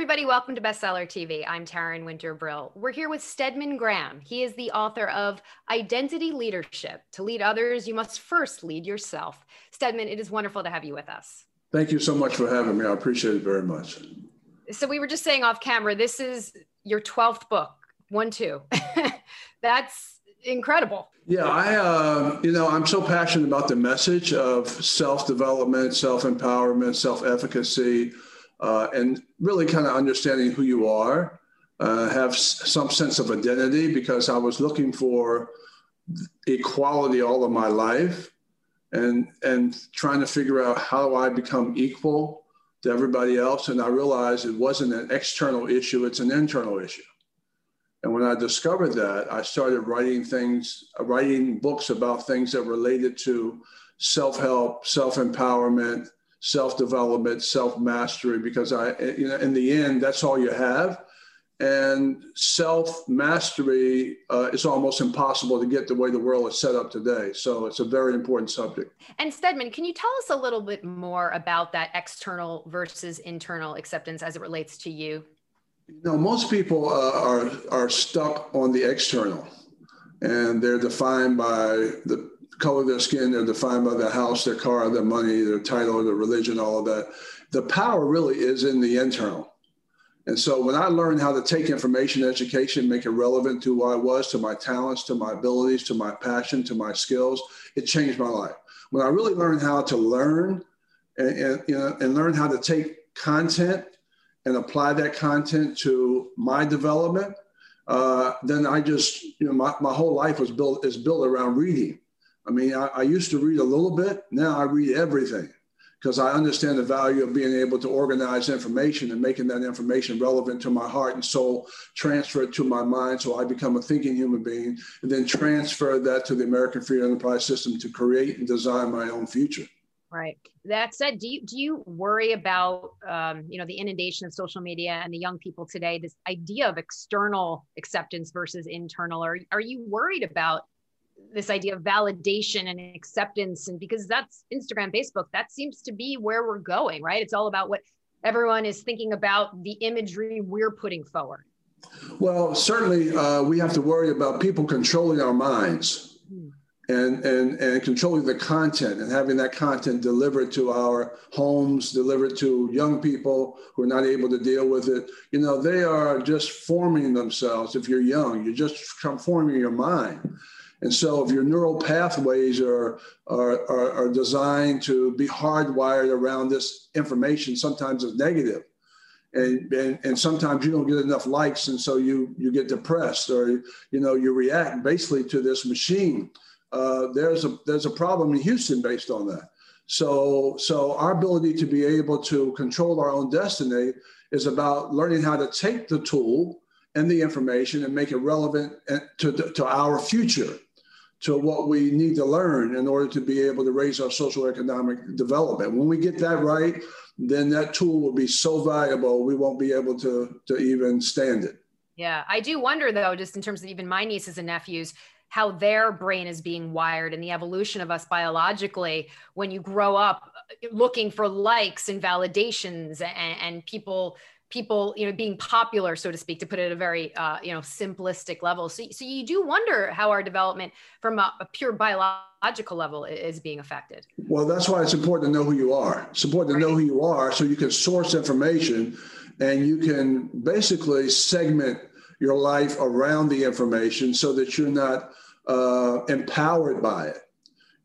Everybody. Welcome to Bestseller TV. I'm Taryn Winter Brill. We're here with Stedman Graham. He is the author of Identity Leadership. To lead others, you must first lead yourself. Stedman, it is wonderful to have you with us. Thank you so much for having me. I appreciate it very much. So, we were just saying off camera, this is your 12th book, one, two. That's incredible. Yeah, I, uh, you know, I'm so passionate about the message of self development, self empowerment, self efficacy uh, and really kind of understanding who you are, uh, have s- some sense of identity because I was looking for equality all of my life and and trying to figure out how do I become equal to everybody else. And I realized it wasn't an external issue, it's an internal issue. And when I discovered that, I started writing things, writing books about things that related to self-help, self-empowerment, self-development, self-mastery, because I, you know, in the end, that's all you have. And self-mastery uh, is almost impossible to get the way the world is set up today. So it's a very important subject. And Stedman, can you tell us a little bit more about that external versus internal acceptance as it relates to you? You know, most people uh, are are stuck on the external, and they're defined by the color of their skin, they're defined by their house, their car, their money, their title, their religion, all of that. The power really is in the internal. And so when I learned how to take information education, make it relevant to who I was, to my talents, to my abilities, to my passion, to my skills, it changed my life. When I really learned how to learn and, and, you know, and learn how to take content and apply that content to my development, uh, then I just, you know, my, my whole life was built is built around reading. I mean, I, I used to read a little bit. Now I read everything because I understand the value of being able to organize information and making that information relevant to my heart and soul, transfer it to my mind so I become a thinking human being, and then transfer that to the American Free Enterprise System to create and design my own future. Right. That said, do you do you worry about um, you know the inundation of social media and the young people today? This idea of external acceptance versus internal. Are are you worried about this idea of validation and acceptance and because that's instagram facebook that seems to be where we're going right it's all about what everyone is thinking about the imagery we're putting forward well certainly uh, we have to worry about people controlling our minds and, and, and controlling the content and having that content delivered to our homes, delivered to young people who are not able to deal with it. You know, they are just forming themselves. If you're young, you're just forming your mind. And so if your neural pathways are, are, are, are, designed to be hardwired around this information, sometimes it's negative. And, and, and sometimes you don't get enough likes. And so you, you get depressed or, you know, you react basically to this machine. Uh, there's, a, there's a problem in Houston based on that. So, so our ability to be able to control our own destiny is about learning how to take the tool and the information and make it relevant to, to our future to what we need to learn in order to be able to raise our social economic development. When we get that right, then that tool will be so valuable we won't be able to to even stand it. Yeah, I do wonder though, just in terms of even my nieces and nephews, how their brain is being wired and the evolution of us biologically when you grow up looking for likes and validations and, and people people you know being popular so to speak to put it at a very uh, you know simplistic level. So, so you do wonder how our development from a, a, pure biological level is being affected. Well that's why it's important to know who you are. It's important to know who you are so you can source information and you can basically segment your life around the information so that you're not uh, empowered by it,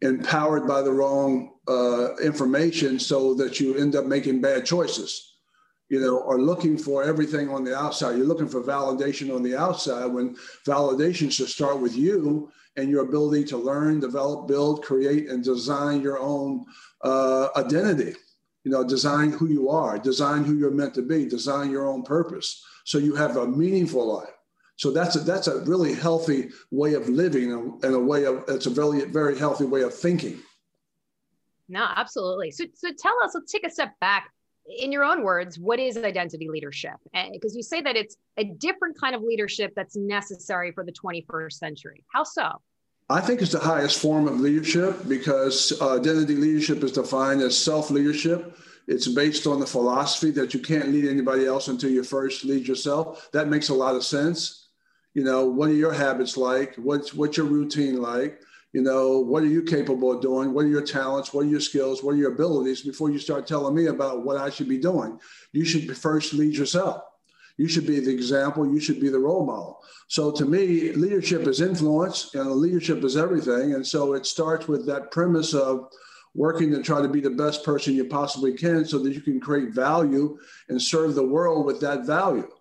empowered by the wrong uh, information so that you end up making bad choices you know, are looking for everything on the outside. You're looking for validation on the outside when validation should start with you and your ability to learn, develop, build, create, and design your own uh, identity. You know, design who you are, design who you're meant to be, design your own purpose, so you have a meaningful life. So that's a, that's a really healthy way of living and a way of it's a very very healthy way of thinking. No, absolutely. So so tell us. Let's take a step back in your own words, what is identity leadership? Because you say that it's a different kind of leadership that's necessary for the 21st century. How so? I think it's the highest form of leadership because uh, identity leadership is defined as self leadership. It's based on the philosophy that you can't lead anybody else until you first lead yourself. That makes a lot of sense. You know, what are your habits like? What's what's your routine like? You know, what are you capable of doing? What are your talents? What are your skills? What are your abilities before you start telling me about what I should be doing? You should first lead yourself. You should be the example. You should be the role model. So to me, leadership is influence and leadership is everything. And so it starts with that premise of working to try to be the best person you possibly can so that you can create value and serve the world with that value.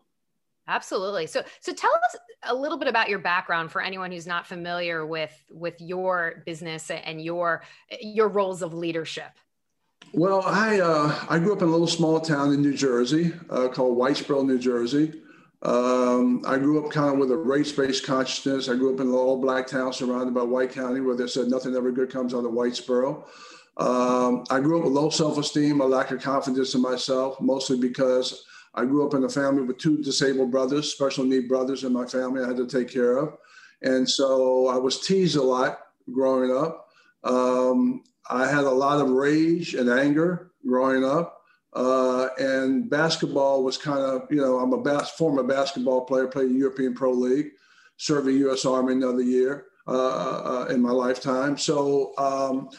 Absolutely. So so tell us a little bit about your background for anyone who's not familiar with with your business and your your roles of leadership. Well, I uh, I grew up in a little small town in New Jersey uh, called Whitesboro, New Jersey. Um, I grew up kind of with a race-based consciousness. I grew up in an all-black town surrounded by White County, where they said nothing ever good comes out of Whitesboro. Um, I grew up with low self-esteem, a lack of confidence in myself, mostly because I grew up in a family with two disabled brothers, special need brothers in my family I had to take care of. And so I was teased a lot growing up. Um, I had a lot of rage and anger growing up. Uh, and basketball was kind of, you know, I'm a bas- former basketball player, played European Pro League, served the U.S. Army another year uh, uh, in my lifetime. So um,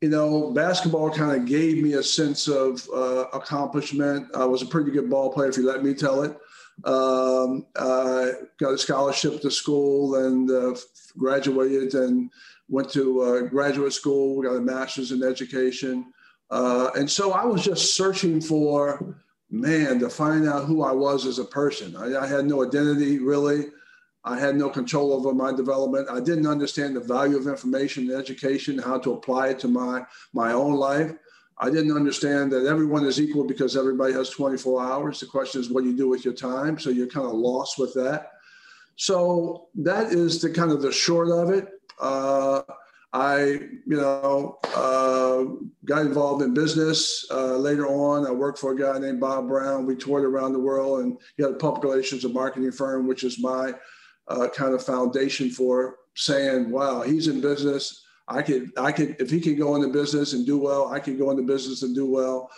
you know, basketball kind of gave me a sense of uh, accomplishment. I was a pretty good ball player, if you let me tell it. Um, uh, got a scholarship to school and uh, graduated and went to uh, graduate school, got a master's in education. Uh, and so I was just searching for, man, to find out who I was as a person. I, I had no identity really. I had no control over my development. I didn't understand the value of information and education, how to apply it to my, my own life. I didn't understand that everyone is equal because everybody has 24 hours. The question is what do you do with your time? So you're kind of lost with that. So that is the kind of the short of it. Uh, I, you know, uh, got involved in business. Uh, later on, I worked for a guy named Bob Brown. We toured around the world, and he had a public relations and marketing firm, which is my uh, kind of foundation for saying, wow, he's in business. I could, I could, if he could go into business and do well, I could go into business and do well.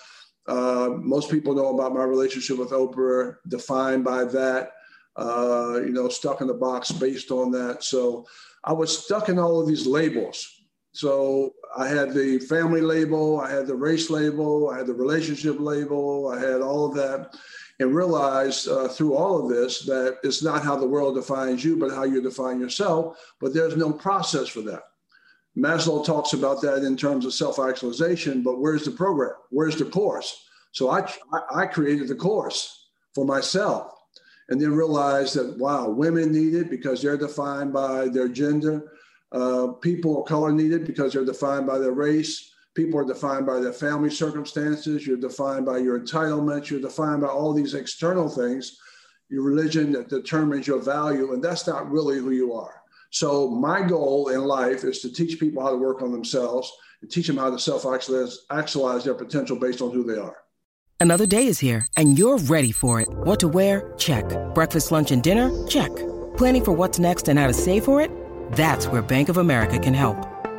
Uh, most people know about my relationship with Oprah, defined by that. Uh, you know, stuck in the box based on that. So I was stuck in all of these labels. So I had the family label, I had the race label, I had the relationship label, I had all of that and realize uh, through all of this that it's not how the world defines you, but how you define yourself. But there's no process for that. Maslow talks about that in terms of self actualization, but where's the program? Where's the course? So I, I created the course for myself and then realized that, wow, women need it because they're defined by their gender. Uh, people of color need it because they're defined by their race. People are defined by their family circumstances. You're defined by your entitlements. You're defined by all these external things. Your religion that determines your value, and that's not really who you are. So my goal in life is to teach people how to work on themselves and teach them how to self-actualize their potential based on who they are. Another day is here, and you're ready for it. What to wear? Check. Breakfast, lunch, and dinner? Check. Planning for what's next and how to save for it? That's where Bank of America can help.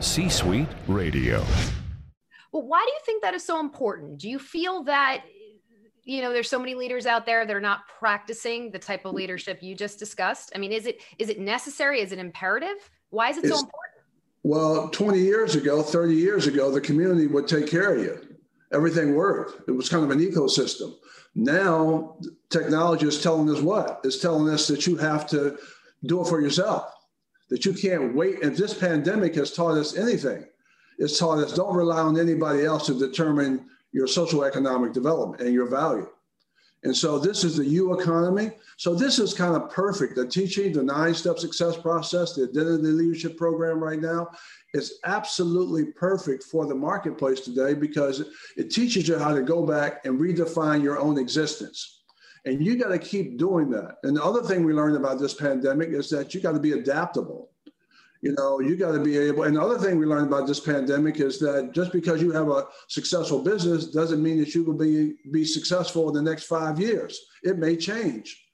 C Suite Radio. Well, why do you think that is so important? Do you feel that you know there's so many leaders out there that are not practicing the type of leadership you just discussed? I mean, is it is it necessary? Is it imperative? Why is it it's, so important? Well, 20 years ago, 30 years ago, the community would take care of you. Everything worked. It was kind of an ecosystem. Now, technology is telling us what? It's telling us that you have to do it for yourself that you can't wait. If this pandemic has taught us anything, it's taught us don't rely on anybody else to determine your social economic development and your value. And so this is the U economy. So this is kind of perfect. The teaching, the nine step success process, the identity leadership program right now is absolutely perfect for the marketplace today because it teaches you how to go back and redefine your own existence. And you got to keep doing that. And the other thing we learned about this pandemic is that you got to be adaptable. You know, you got to be able. And the other thing we learned about this pandemic is that just because you have a successful business doesn't mean that you will be be successful in the next five years. It may change.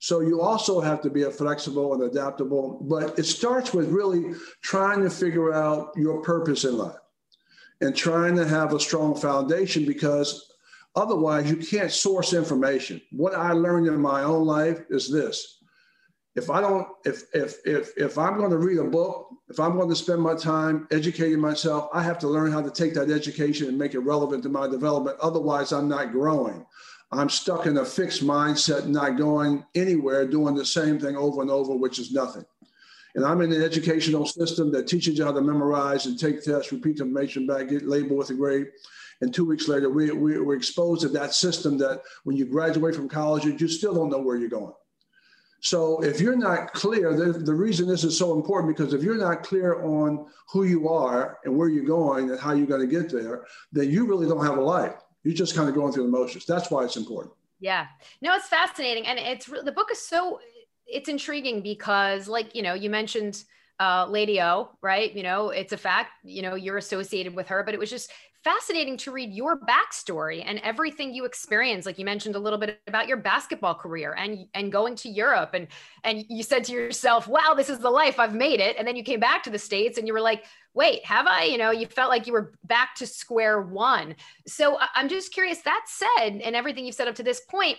So you also have to be flexible and adaptable. But it starts with really trying to figure out your purpose in life and trying to have a strong foundation because Otherwise, you can't source information. What I learned in my own life is this. If I don't, if if if if I'm going to read a book, if I'm going to spend my time educating myself, I have to learn how to take that education and make it relevant to my development. Otherwise, I'm not growing. I'm stuck in a fixed mindset, not going anywhere, doing the same thing over and over, which is nothing. And I'm in an educational system that teaches you how to memorize and take tests, repeat the information back, get labeled with a grade. And two weeks later, we, we were exposed to that system that when you graduate from college, you still don't know where you're going. So if you're not clear, the, the reason this is so important because if you're not clear on who you are and where you're going and how you're going to get there, then you really don't have a life. You're just kind of going through the motions. That's why it's important. Yeah. No, it's fascinating. And it's the book is so it's intriguing because like, you know, you mentioned uh, Lady O, right? You know, it's a fact, you know, you're associated with her, but it was just fascinating to read your backstory and everything you experienced. Like you mentioned a little bit about your basketball career and and going to Europe, and and you said to yourself, "Wow, this is the life. I've made it." And then you came back to the states, and you were like, "Wait, have I?" You know, you felt like you were back to square one. So I'm just curious. That said, and everything you've said up to this point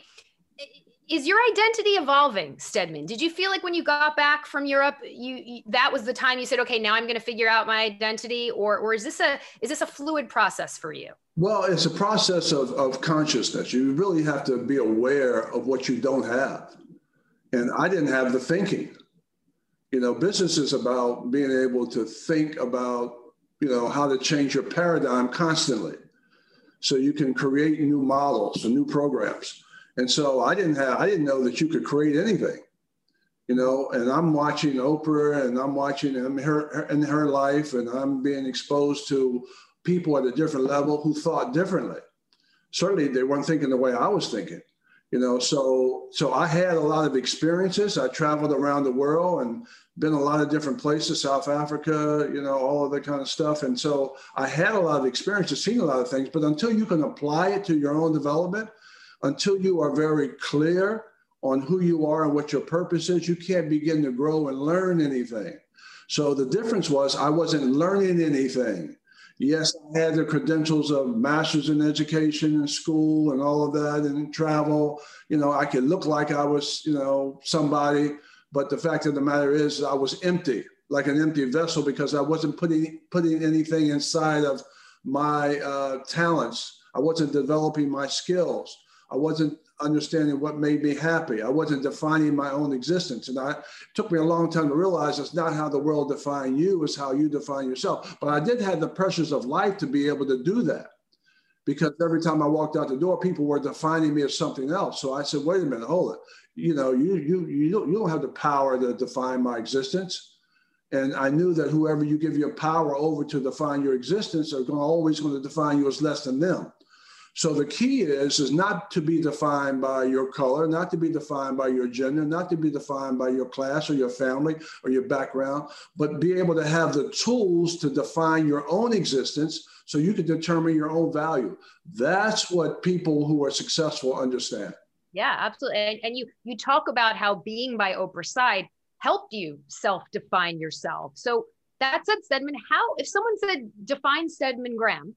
is your identity evolving stedman? Did you feel like when you got back from europe you, you that was the time you said okay now i'm going to figure out my identity or or is this a is this a fluid process for you? Well it's a process of, of consciousness. You really have to be aware of what you don't have. And i didn't have the thinking. You know business is about being able to think about you know how to change your paradigm constantly. So you can create new models and new programs and so I didn't have, I didn't know that you could create anything, you know, and I'm watching Oprah and I'm watching her, her in her life and I'm being exposed to people at a different level who thought differently. Certainly they weren't thinking the way I was thinking, you know, so, so I had a lot of experiences. I traveled around the world and been a lot of different places, South Africa, you know, all of that kind of stuff. And so I had a lot of experiences, seen a lot of things, but until you can apply it to your own development, until you are very clear on who you are and what your purpose is, you can't begin to grow and learn anything. So the difference was I wasn't learning anything. Yes, I had the credentials of master's in education and school and all of that and travel. You know, I could look like I was, you know, somebody, but the fact of the matter is I was empty, like an empty vessel because I wasn't putting putting anything inside of my uh, talents. I wasn't developing my skills. I wasn't understanding what made me happy. I wasn't defining my own existence. And I, it took me a long time to realize it's not how the world defines you, it's how you define yourself. But I did have the pressures of life to be able to do that. Because every time I walked out the door, people were defining me as something else. So I said, wait a minute, hold it. You know, you you you don't, you don't have the power to define my existence. And I knew that whoever you give your power over to define your existence are going, always going to define you as less than them. So the key is is not to be defined by your color, not to be defined by your gender, not to be defined by your class or your family or your background, but be able to have the tools to define your own existence so you can determine your own value. That's what people who are successful understand. Yeah, absolutely. And, and you you talk about how being by Oprah's side helped you self-define yourself. So that said, Stedman, how if someone said define Stedman Graham,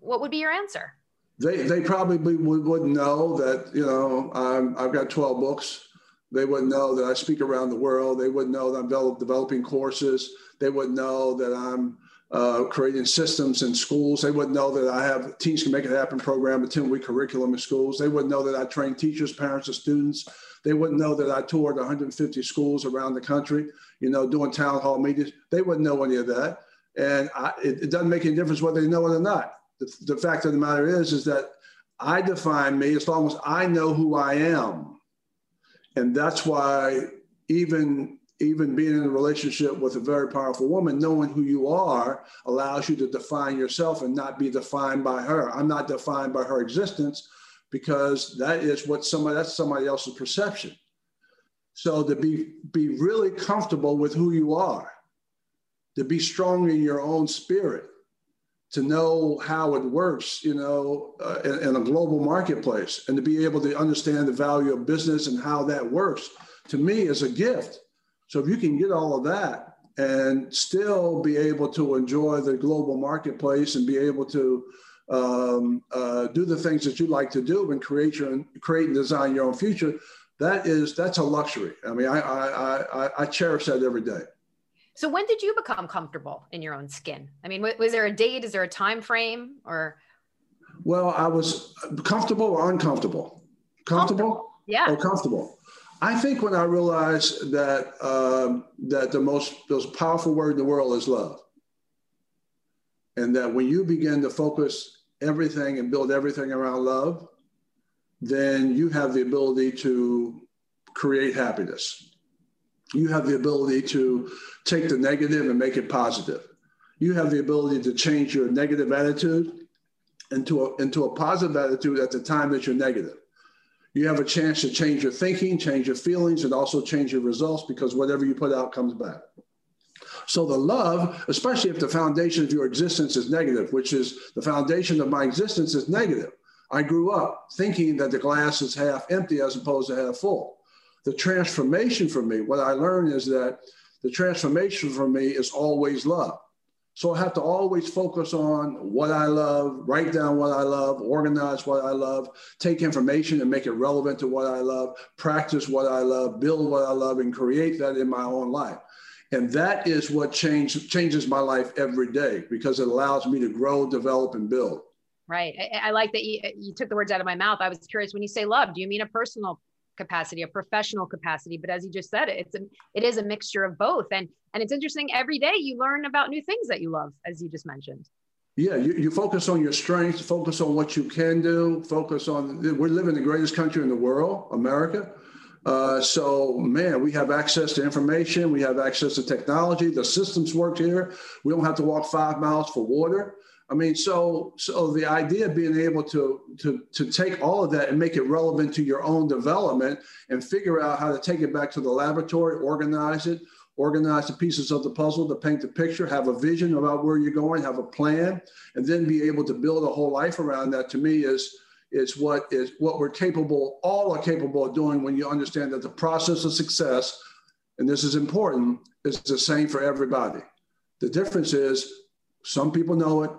what would be your answer? They they probably wouldn't know that you know I'm, I've got 12 books. They wouldn't know that I speak around the world. They wouldn't know that I'm develop, developing courses. They wouldn't know that I'm uh, creating systems in schools. They wouldn't know that I have Teens Can Make It Happen program, a 10 week curriculum in schools. They wouldn't know that I train teachers, parents, and students. They wouldn't know that I toured 150 schools around the country, you know, doing town hall meetings. They wouldn't know any of that. And I, it, it doesn't make any difference whether they know it or not the, the fact of the matter is, is that I define me as long as I know who I am. And that's why even even being in a relationship with a very powerful woman, knowing who you are allows you to define yourself and not be defined by her. I'm not defined by her existence because that is what somebody that's somebody else's perception. So to be be really comfortable with who you are, to be strong in your own spirit, to know how it works, you know, uh, in, in, a global marketplace, and to be able to understand the value of business and how that works, to me is a gift. So if you can get all of that and still be able to enjoy the global marketplace and be able to um, uh, do the things that you like to do and create your create and design your own future, that is that's a luxury. I mean, I I I, I cherish that every day. So when did you become comfortable in your own skin? I mean, was there a date? Is there a time frame or? Well, I was comfortable or uncomfortable. Comfortable? comfortable. Yeah. Or comfortable. I think when I realized that um, that the most most powerful word in the world is love, and that when you begin to focus everything and build everything around love, then you have the ability to create happiness you have the ability to take the negative and make it positive. You have the ability to change your negative attitude into a, into a positive attitude at the time that you're negative. You have a chance to change your thinking, change your feelings, and also change your results because whatever you put out comes back. So the love, especially if the foundation of your existence is negative, which is the foundation of my existence is negative. I grew up thinking that the glass is half empty as opposed to half full the transformation for me, what I learned is that the transformation for me is always love. So I have to always focus on what I love, write down what I love, organize what I love, take information and make it relevant to what I love, practice what I love, build what I love, and create that in my own life. And that is what change, changes my life every day because it allows me to grow, develop, and build. Right. I, I like that you, you took the words out of my mouth. I was curious when you say love, do you mean a personal capacity, a professional capacity. But as you just said, it's a it is a mixture of both. And and it's interesting every day you learn about new things that you love, as you just mentioned. Yeah, you, you focus on your strengths, focus on what you can do, focus on we're living in the greatest country in the world, America. Uh, so, man, we have access to information. We have access to technology. The systems work here. We don't have to walk five miles for water. I mean, so so the idea of being able to to to take all of that and make it relevant to your own development and figure out how to take it back to the laboratory, organize it, organize the pieces of the puzzle to paint the picture, have a vision about where you're going, have a plan, and then be able to build a whole life around that. To me, is is what is what we're capable, all are capable of doing when you understand that the process of success, and this is important, is the same for everybody. The difference is some people know it,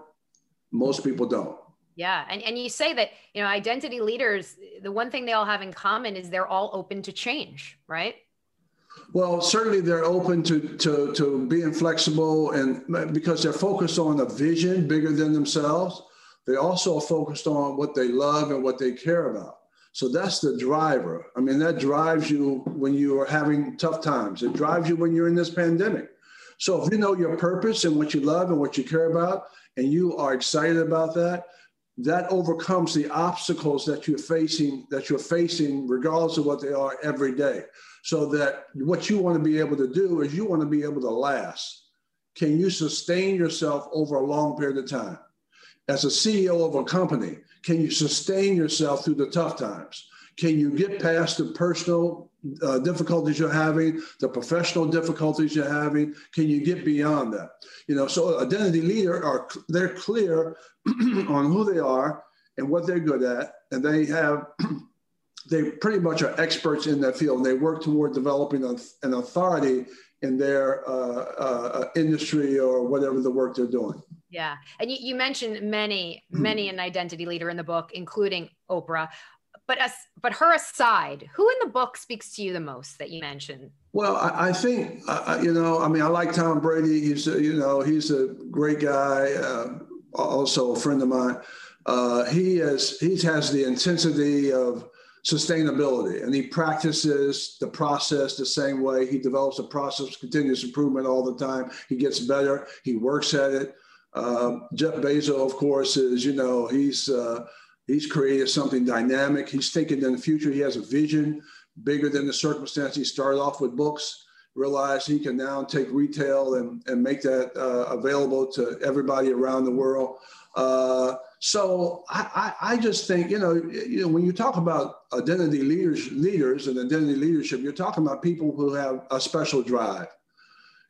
most people don't. Yeah. And, and you say that, you know, identity leaders, the one thing they all have in common is they're all open to change, right? Well, certainly they're open to, to, to being flexible and because they're focused on a vision bigger than themselves. They also are focused on what they love and what they care about. So that's the driver. I mean, that drives you when you are having tough times. It drives you when you're in this pandemic. So if you know your purpose and what you love and what you care about, and you are excited about that, that overcomes the obstacles that you're facing that you're facing regardless of what they are every day. So that what you want to be able to do is you want to be able to last. Can you sustain yourself over a long period of time? As a ceo of a company can you sustain yourself through the tough times can you get past the personal uh, difficulties you're having, the professional difficulties you're having? Can you get beyond that? You know, so identity leader are they're clear on who they are and what they're good at, and they have they pretty much are experts in that field, and they work toward developing an authority in their uh, uh, industry or whatever the work they're doing. Yeah, and you, you mentioned many, many an identity leader in the book, including Oprah but as but her aside, who in the book speaks to you the most that you mentioned? Well, I, I think uh, you know. I mean, I like Tom Brady. He's a, you know he's a great guy. Uh, also a friend of mine. Uh, he has he has the intensity of sustainability, and he practices the process the same way. He develops a process continuous improvement all the time. He gets better. He works at it. Uh, Jeff Bezos, of course, is you know he's uh, He's created something dynamic. He's thinking in the future. He has a vision bigger than the circumstance. He started off with books, realized he can now take retail and, and make that uh, available to everybody around the world. Uh, so I, I, I, just think, you know, you know, when you talk about identity leaders, leaders and identity leadership, you're talking about people who have a special drive.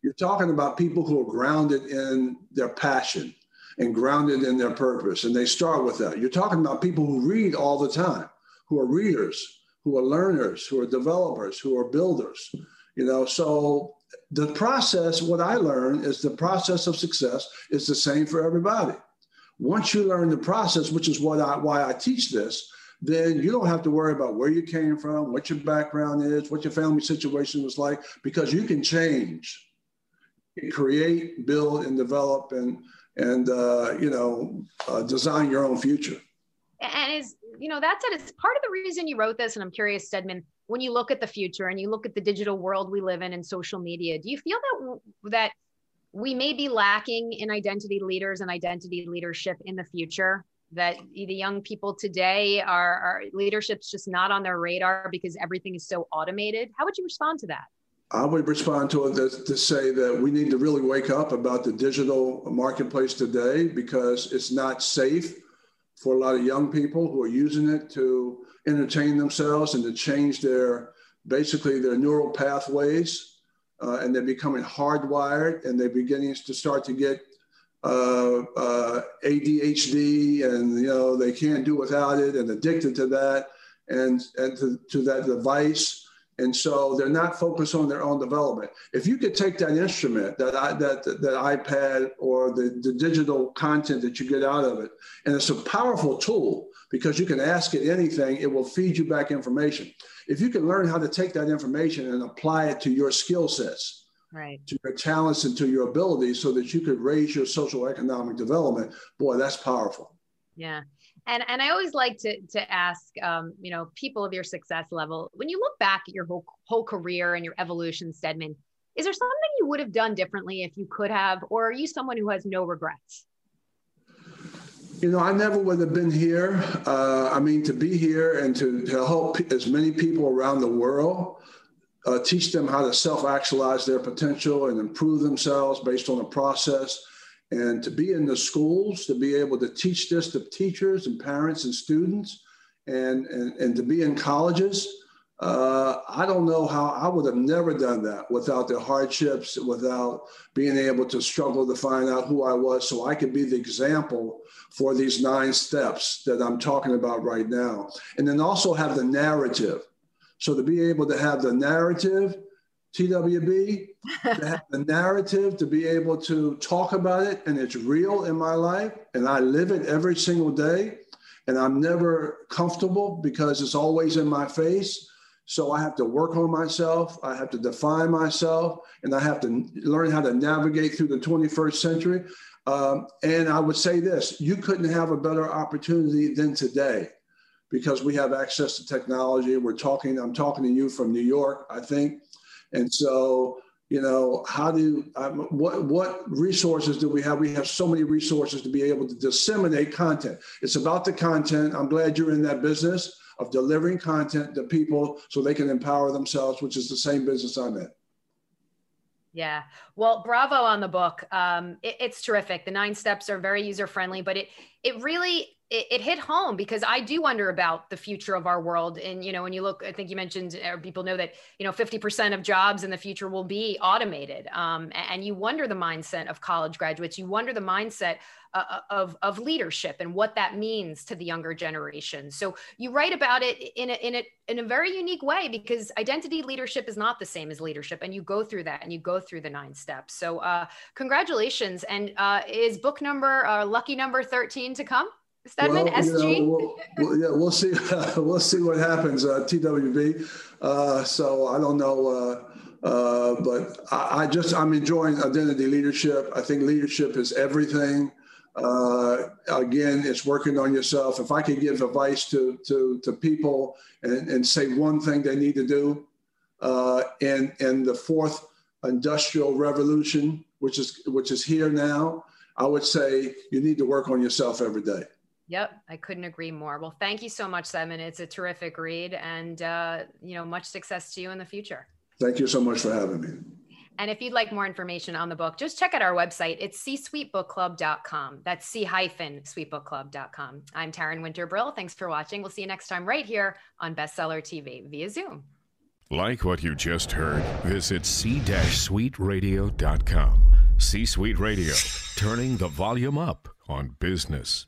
You're talking about people who are grounded in their passion and grounded in their purpose. And they start with that. You're talking about people who read all the time, who are readers, who are learners, who are developers, who are builders. You know, so the process, what I learned is the process of success is the same for everybody. Once you learn the process, which is what I, why I teach this, then you don't have to worry about where you came from, what your background is, what your family situation was like, because you can change, create, build, and develop. And and uh, you know uh, design your own future. And is you know that's it it's part of the reason you wrote this and i'm curious stedman when you look at the future and you look at the digital world we live in and social media do you feel that that we may be lacking in identity leaders and identity leadership in the future? That the young people today are, are leadership's just not on their radar because everything is so automated? How would you respond to that I would respond to it to, to, say that we need to really wake up about the digital marketplace today because it's not safe for a lot of young people who are using it to entertain themselves and to change their basically their neural pathways. Uh, and they're becoming hardwired and they're beginning to start to get uh, uh, ADHD and you know they can't do without it and addicted to that and and to, to that device and so they're not focused on their own development. If you could take that instrument, that I, that that iPad or the, the digital content that you get out of it, and it's a powerful tool because you can ask it anything, it will feed you back information. If you can learn how to take that information and apply it to your skill sets, right. to your talents and to your abilities so that you could raise your social economic development, boy, that's powerful. Yeah and and I always like to to ask, um, you know, people of your success level, when you look back at your whole whole career and your evolution, Stedman, is there something you would have done differently if you could have, or are you someone who has no regrets? You know, I never would have been here. Uh, I mean, to be here and to, to help as many people around the world, uh, teach them how to self actualize their potential and improve themselves based on a process and to be in the schools, to be able to teach this to teachers and parents and students, and, and, and to be in colleges, uh, I don't know how I would have never done that without the hardships, without being able to struggle to find out who I was so I could be the example for these nine steps that I'm talking about right now. And then also have the narrative. So to be able to have the narrative TWB, to have the narrative, to be able to talk about it, and it's real in my life, and I live it every single day, and I'm never comfortable because it's always in my face. So I have to work on myself, I have to define myself, and I have to learn how to navigate through the 21st century. Um, and I would say this you couldn't have a better opportunity than today because we have access to technology. We're talking, I'm talking to you from New York, I think. And so you know, how do um, what what resources do we have? We have so many resources to be able to disseminate content. It's about the content. I'm glad you're in that business of delivering content to people so they can empower themselves, which is the same business I'm in. Yeah. Well, bravo on the book. Um, it, it's terrific. The nine steps are very user friendly, but it it really it, it, hit home because I do wonder about the future of our world. And, you know, when you look, I think you mentioned, or people know that, you know, 50% of jobs in the future will be automated. Um, and you wonder the mindset of college graduates. You wonder the mindset uh, uh, of, of leadership and what that means to the younger generation. So you write about it in a, in a, in a very unique way because identity leadership is not the same as leadership. And you go through that and you go through the nine steps. So uh, congratulations. And uh, is book number, uh, lucky number 13 to come? Stedman, well, SG. You know, we'll, yeah, we'll see. we'll see what happens. Uh, TWB. Uh, so I don't know, uh, uh, but I, I, just I'm enjoying identity leadership. I think leadership is everything. Uh, again, it's working on yourself. If I could give advice to to to people and, and say one thing they need to do, uh, in in the fourth industrial revolution, which is which is here now, I would say you need to work on yourself every day. Yep, I couldn't agree more. Well, thank you so much, Simon. It's a terrific read, and uh, you know, much success to you in the future. Thank you so much for having me. And if you'd like more information on the book, just check out our website. It's c-suitebookclub.com. That's c-suitebookclub.com. I'm Taryn Winter Brill. Thanks for watching. We'll see you next time right here on Bestseller TV via Zoom. Like what you just heard, visit c-suiteradio.com. C-Suite Radio, turning the volume up on business.